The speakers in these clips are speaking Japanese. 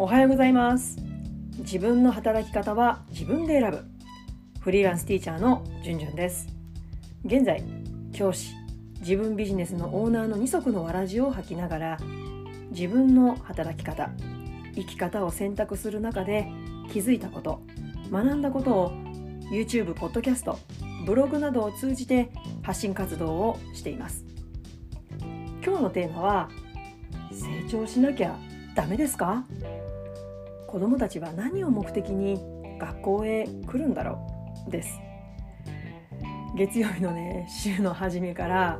おはようございます。自分の働き方は自分で選ぶ。フリーランスティーチャーのじゅんじゅんです。現在教師自分ビジネスのオーナーの二足のわらじを履きながら自分の働き方生き方を選択する中で気づいたこと学んだことを YouTube、ポッドキャスト、ブログなどを通じて発信活動をしています。今日のテーマは成長しなきゃダメですか？子どもたちは何を目的に学校へ来るんだろう？です。月曜日のね週の初めから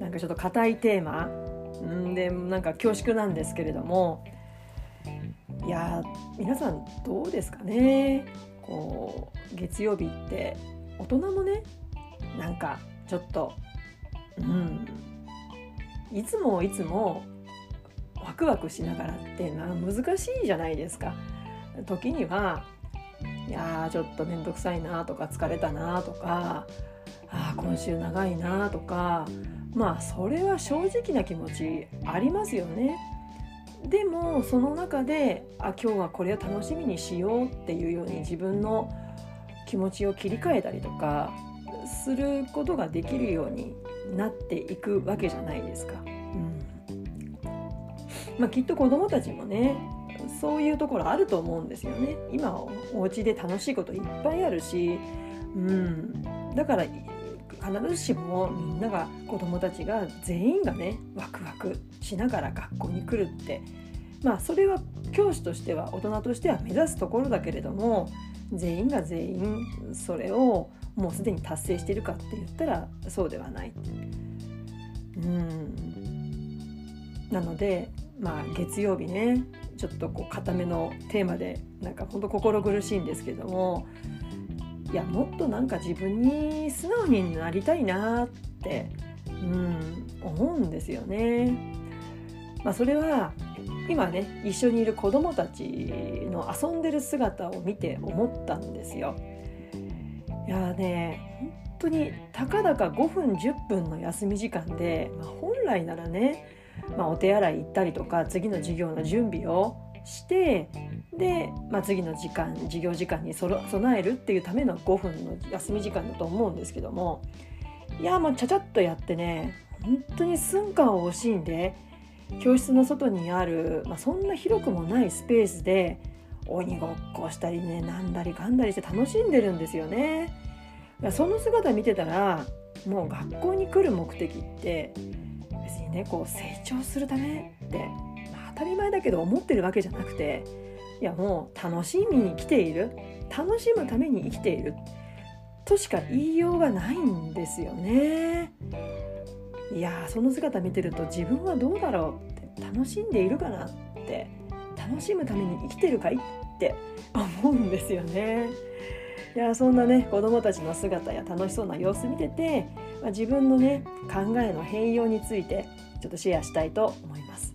なんかちょっと硬いテーマんでなんか恐縮なんですけれどもいや皆さんどうですかね？こう月曜日って大人もねなんかちょっとうんいつもいつもワクワクしながらってな難しいじゃないですか。時にはいやちょっと面倒くさいなとか疲れたなとかあ今週長いなとかまあそれは正直な気持ちありますよね。でもその中であ今日はこれを楽しみにしようっていうように自分の気持ちを切り替えたりとかすることができるようになっていくわけじゃないですか。まあ、きっと子どもたちもねそういうところあると思うんですよね。今お家で楽しいこといっぱいあるし、うん、だから必ずしもみんなが子どもたちが全員がねワクワクしながら学校に来るってまあそれは教師としては大人としては目指すところだけれども全員が全員それをもうすでに達成しているかって言ったらそうではない。うんなのでまあ月曜日ねちょっとこう固めのテーマでなんかほんと心苦しいんですけどもいやもっとなんか自分に素直になりたいなって、うん、思うんですよね。まあ、それは今ね一緒にいる子どもたちの遊んでる姿を見て思ったんですよ。いやね本当にたかだか5分10分の休み時間で、まあ、本来ならね、まあ、お手洗い行ったりとか次の授業の準備をしてで、まあ、次の時間授業時間に備えるっていうための5分の休み時間だと思うんですけどもいやもうちゃちゃっとやってね本当に寸暇を惜しんで教室の外にある、まあ、そんな広くもないスペースで鬼ごっこしたりねなんだりかんだりして楽しんでるんですよね。その姿見てたらもう学校に来る目的って別にねこう成長するためって当たり前だけど思ってるわけじゃなくていやもう楽しみに来ている楽しむために生きているとしか言いようがないんですよね。いやその姿見てると自分はどうだろうって楽しんでいるかなって楽しむために生きてるかいって思うんですよね。いやそんなね子どもたちの姿や楽しそうな様子見てて、まあ、自分のね考えの変容についてちょっとシェアしたいと思います。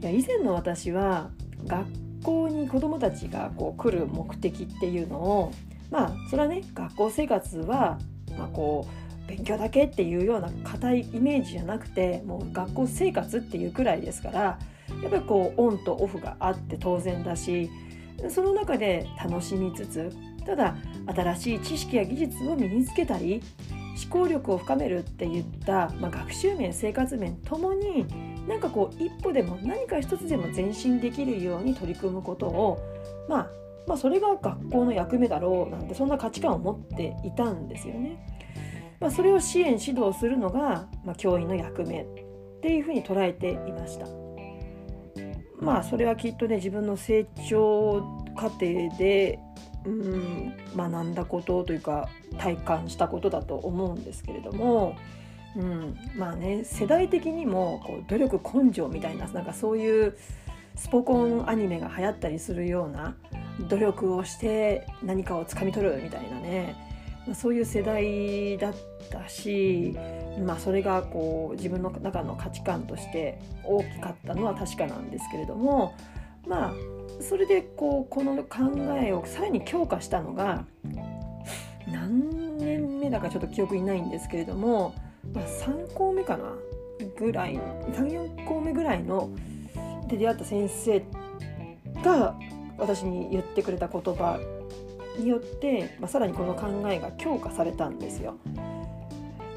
いや以前の私は学校に子どもたちがこう来る目的っていうのをまあそれはね学校生活は、まあ、こう勉強だけっていうような硬いイメージじゃなくてもう学校生活っていうくらいですからやっぱりこうオンとオフがあって当然だしその中で楽しみつつただ新しい知識や技術を身につけたり思考力を深めるっていった、まあ、学習面生活面ともになんかこう一歩でも何か一つでも前進できるように取り組むことを、まあ、まあそれが学校の役目だろうなんてそんな価値観を持っていたんですよね。まあ、それを支援指導するのが、まあ、教員の役目っていうふうに捉えていました。まあそれはきっとね自分の成長過程でうん学んだことというか体感したことだと思うんですけれども、うん、まあね世代的にもこう努力根性みたいななんかそういうスポコンアニメが流行ったりするような努力をして何かをつかみ取るみたいなねそういう世代だったし、まあ、それがこう自分の中の価値観として大きかったのは確かなんですけれどもまあそれでこうこの考えをさらに強化したのが何年目だかちょっと記憶にないんですけれども、まあ、3校目かなぐらい34校目ぐらいので出会った先生が私に言ってくれた言葉によって、まあ、さらにこの考えが強化されたんですよ。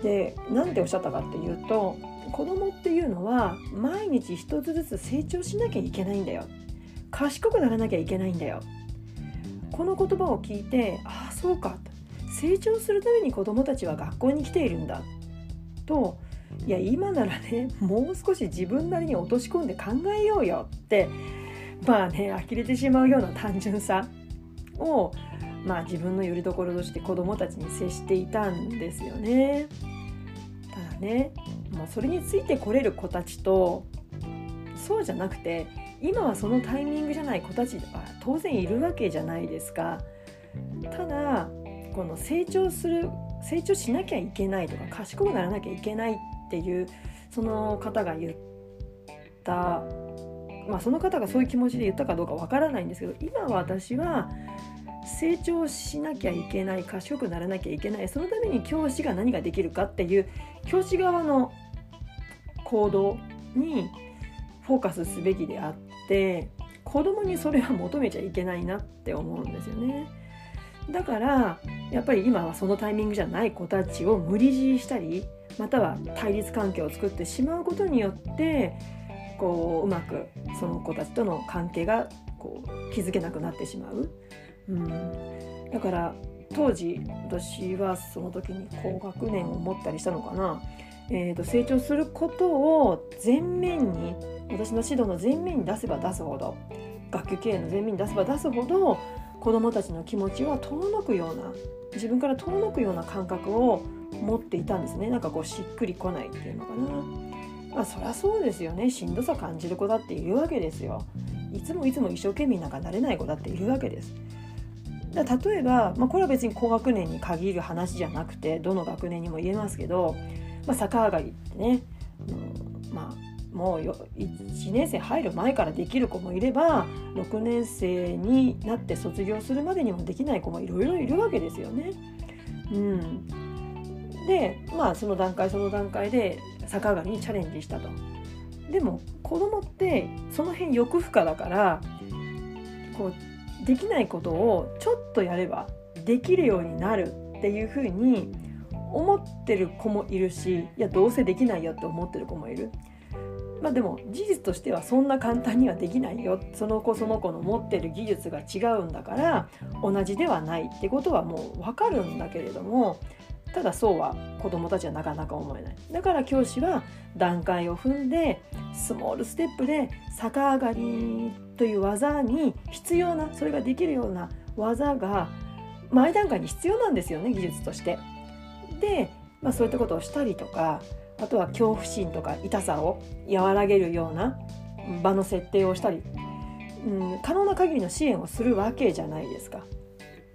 で何ておっしゃったかっていうと子供っていうのは毎日一つずつ成長しなきゃいけないんだよ。賢くならなきゃいけないんだよ。この言葉を聞いてああそうか。成長するために子供たちは学校に来ているんだ。といや今ならねもう少し自分なりに落とし込んで考えようよってまあね呆れてしまうような単純さをまあ自分のよりどころとして子どもたちに接していたんですよね。ただねもうそれについてこれる子たちとそうじゃなくて今はそのタイミングじゃない子たちは当然いるわけじゃないですか。ただこの成長する成長しなきゃいけないとか賢くならなきゃいけないっていうその方が言ったまあその方がそういう気持ちで言ったかどうかわからないんですけど今は私は成長しなきゃいけない賢くならなきゃいけないそのために教師が何ができるかっていう教師側の行動にフォーカスすべきであって子供にそれは求めちゃいけないなって思うんですよね。だからやっぱり今はそのタイミングじゃない子たちを無理強いしたりまたは対立関係を作ってしまうことによってこううまくその子たちとの関係がこう築けなくなってしまう。うん、だから当時私はその時に高学年を持ったりしたのかな、えーと、成長することを前面に私の指導の前面に出せば出すほど学級経営の前面に出せば出すほど子どもたちの気持ちは遠のくような自分から遠のくような感覚を持っていたんですねなんかこうしっくりこないっていうのかな。まあそりゃそうですよねしんどさ感じる子だっているわけですよ。いつもいつも一生懸命なんかなれない子だっているわけです。だ例えば、まあ、これは別に高学年に限る話じゃなくてどの学年にも言えますけど、まあ、逆上がりってね、うん、まあもう1年生入る前からできる子もいれば6年生になって卒業するまでにもできない子もいろいろいるわけですよね。うん、でまあその段階その段階で逆上がりにチャレンジしたと。でも子供ってその辺欲不可だからこうできないことをちょっとやればできるようになるっていうふうに思ってる子もいるしいやどうせできないよって思ってる子もいる。まあでも事実としてはそんな簡単にはできないよその子その子の持ってる技術が違うんだから同じではないってことはもう分かるんだけれどもただそうは子どもたちはなかなか思えないだから教師は段階を踏んでスモールステップで逆上がりという技に必要なそれができるような技が前段階に必要なんですよね技術として。で、まあ、そういったことをしたりとかあとは恐怖心とか痛さを和らげるような場の設定をしたり、うん、可能な限りの支援をするわけじゃないですか。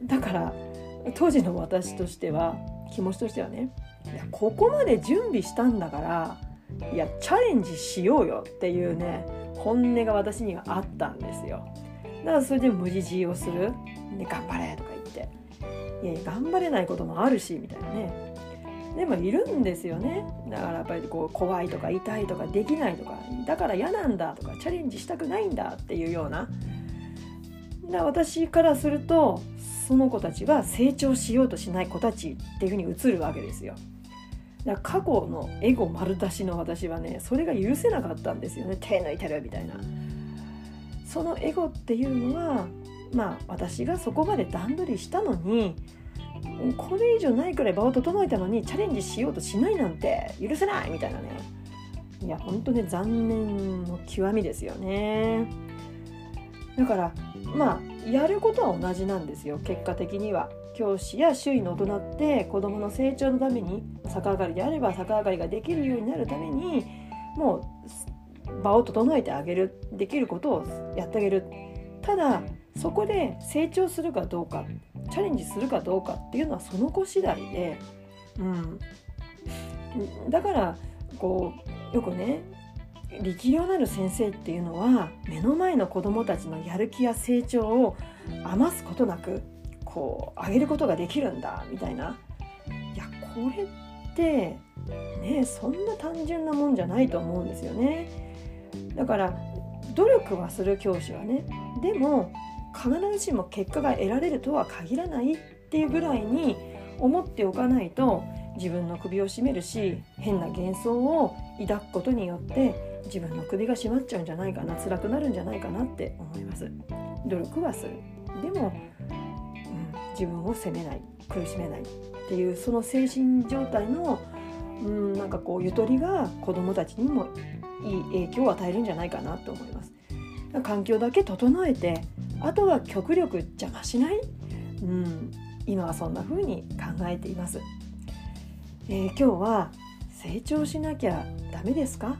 だから当時の私としては気持ちとしてはねいやここまで準備したんだからいやチャレンジしようよっていうね本音が私にはあったんですよ。だからそれで無理強いをする、ね、頑張れとか言って。いやいや頑張れないこともあるしみたいなね。でもいるんですよね。だからやっぱりこう怖いとか痛いとかできないとか。だから嫌なんだとかチャレンジしたくないんだっていうような。だ私からするとその子たちは成長しようとしない子たちっていうふうに映るわけですよ。だから過去のエゴ丸出しの私はねそれが許せなかったんですよね。手抜いてるみたいな。そのエゴっていうのはまあ私がそこまで段取りしたのにこれ以上ないくらい場を整えたのにチャレンジしようとしないなんて許せないみたいなね。いや本当ね残念の極みですよね。だからまあやることは同じなんですよ結果的には。教師や周囲の大人って子どもの成長のために逆上がりであれば逆上がりができるようになるためにもう場を整えてあげるできることをやってあげる。ただそこで成長するかどうかチャレンジするかどうかっていうのはその子次第で、うん、だからこうよくね力量なる先生っていうのは目の前の子どもたちのやる気や成長を余すことなくこう上げることができるんだみたいないやこれってねそんな単純なもんじゃないと思うんですよね。だから努力はする教師はねでも必ずしも結果が得られるとは限らないっていうぐらいに思っておかないと自分の首を絞めるし変な幻想を抱くことによって自分の首が締まっちゃうんじゃないかな辛くなるんじゃないかなって思います。努力はする。でも、うん、自分を責めない苦しめないっていうその精神状態の、うん、なんかこうゆとりが子どもたちにもいい影響を与えるんじゃないかなと思います。環境だけ整えてあとは極力邪魔しない、うん、今はそんな風に考えています、えー、今日は成長しなきゃダメですか、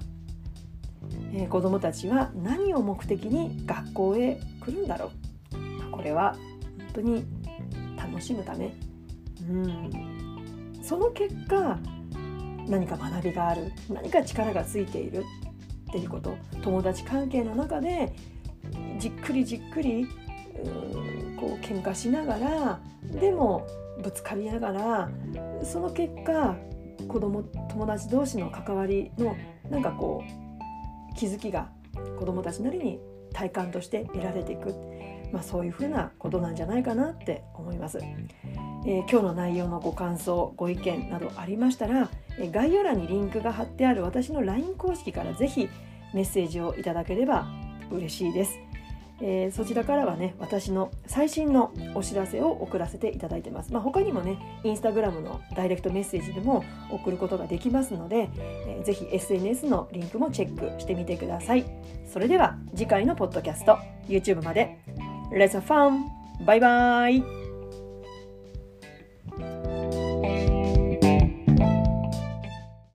えー、子どもたちは何を目的に学校へ来るんだろう？これは本当に楽しむため、うん、その結果何か学びがある。何か力がついている。っていうこと。友達関係の中でじっくりじっくりうこう喧嘩しながらでもぶつかりながらその結果子供友達同士の関わりのなんかこう気づきが子供たちなりに体感として得られていく、まあ、そういうふうなことなんじゃないかなって思います。えー、今日の内容のご感想ご意見などありましたら、えー、概要欄にリンクが貼ってある私の LINE 公式からぜひメッセージをいただければ嬉しいです。えー、そちらからはね私の最新のお知らせを送らせていただいてます、まあ、他にもねインスタグラムのダイレクトメッセージでも送ることができますので、えー、ぜひ SNS のリンクもチェックしてみてください。それでは次回のポッドキャスト YouTube まで。Let's have fun! バイバイ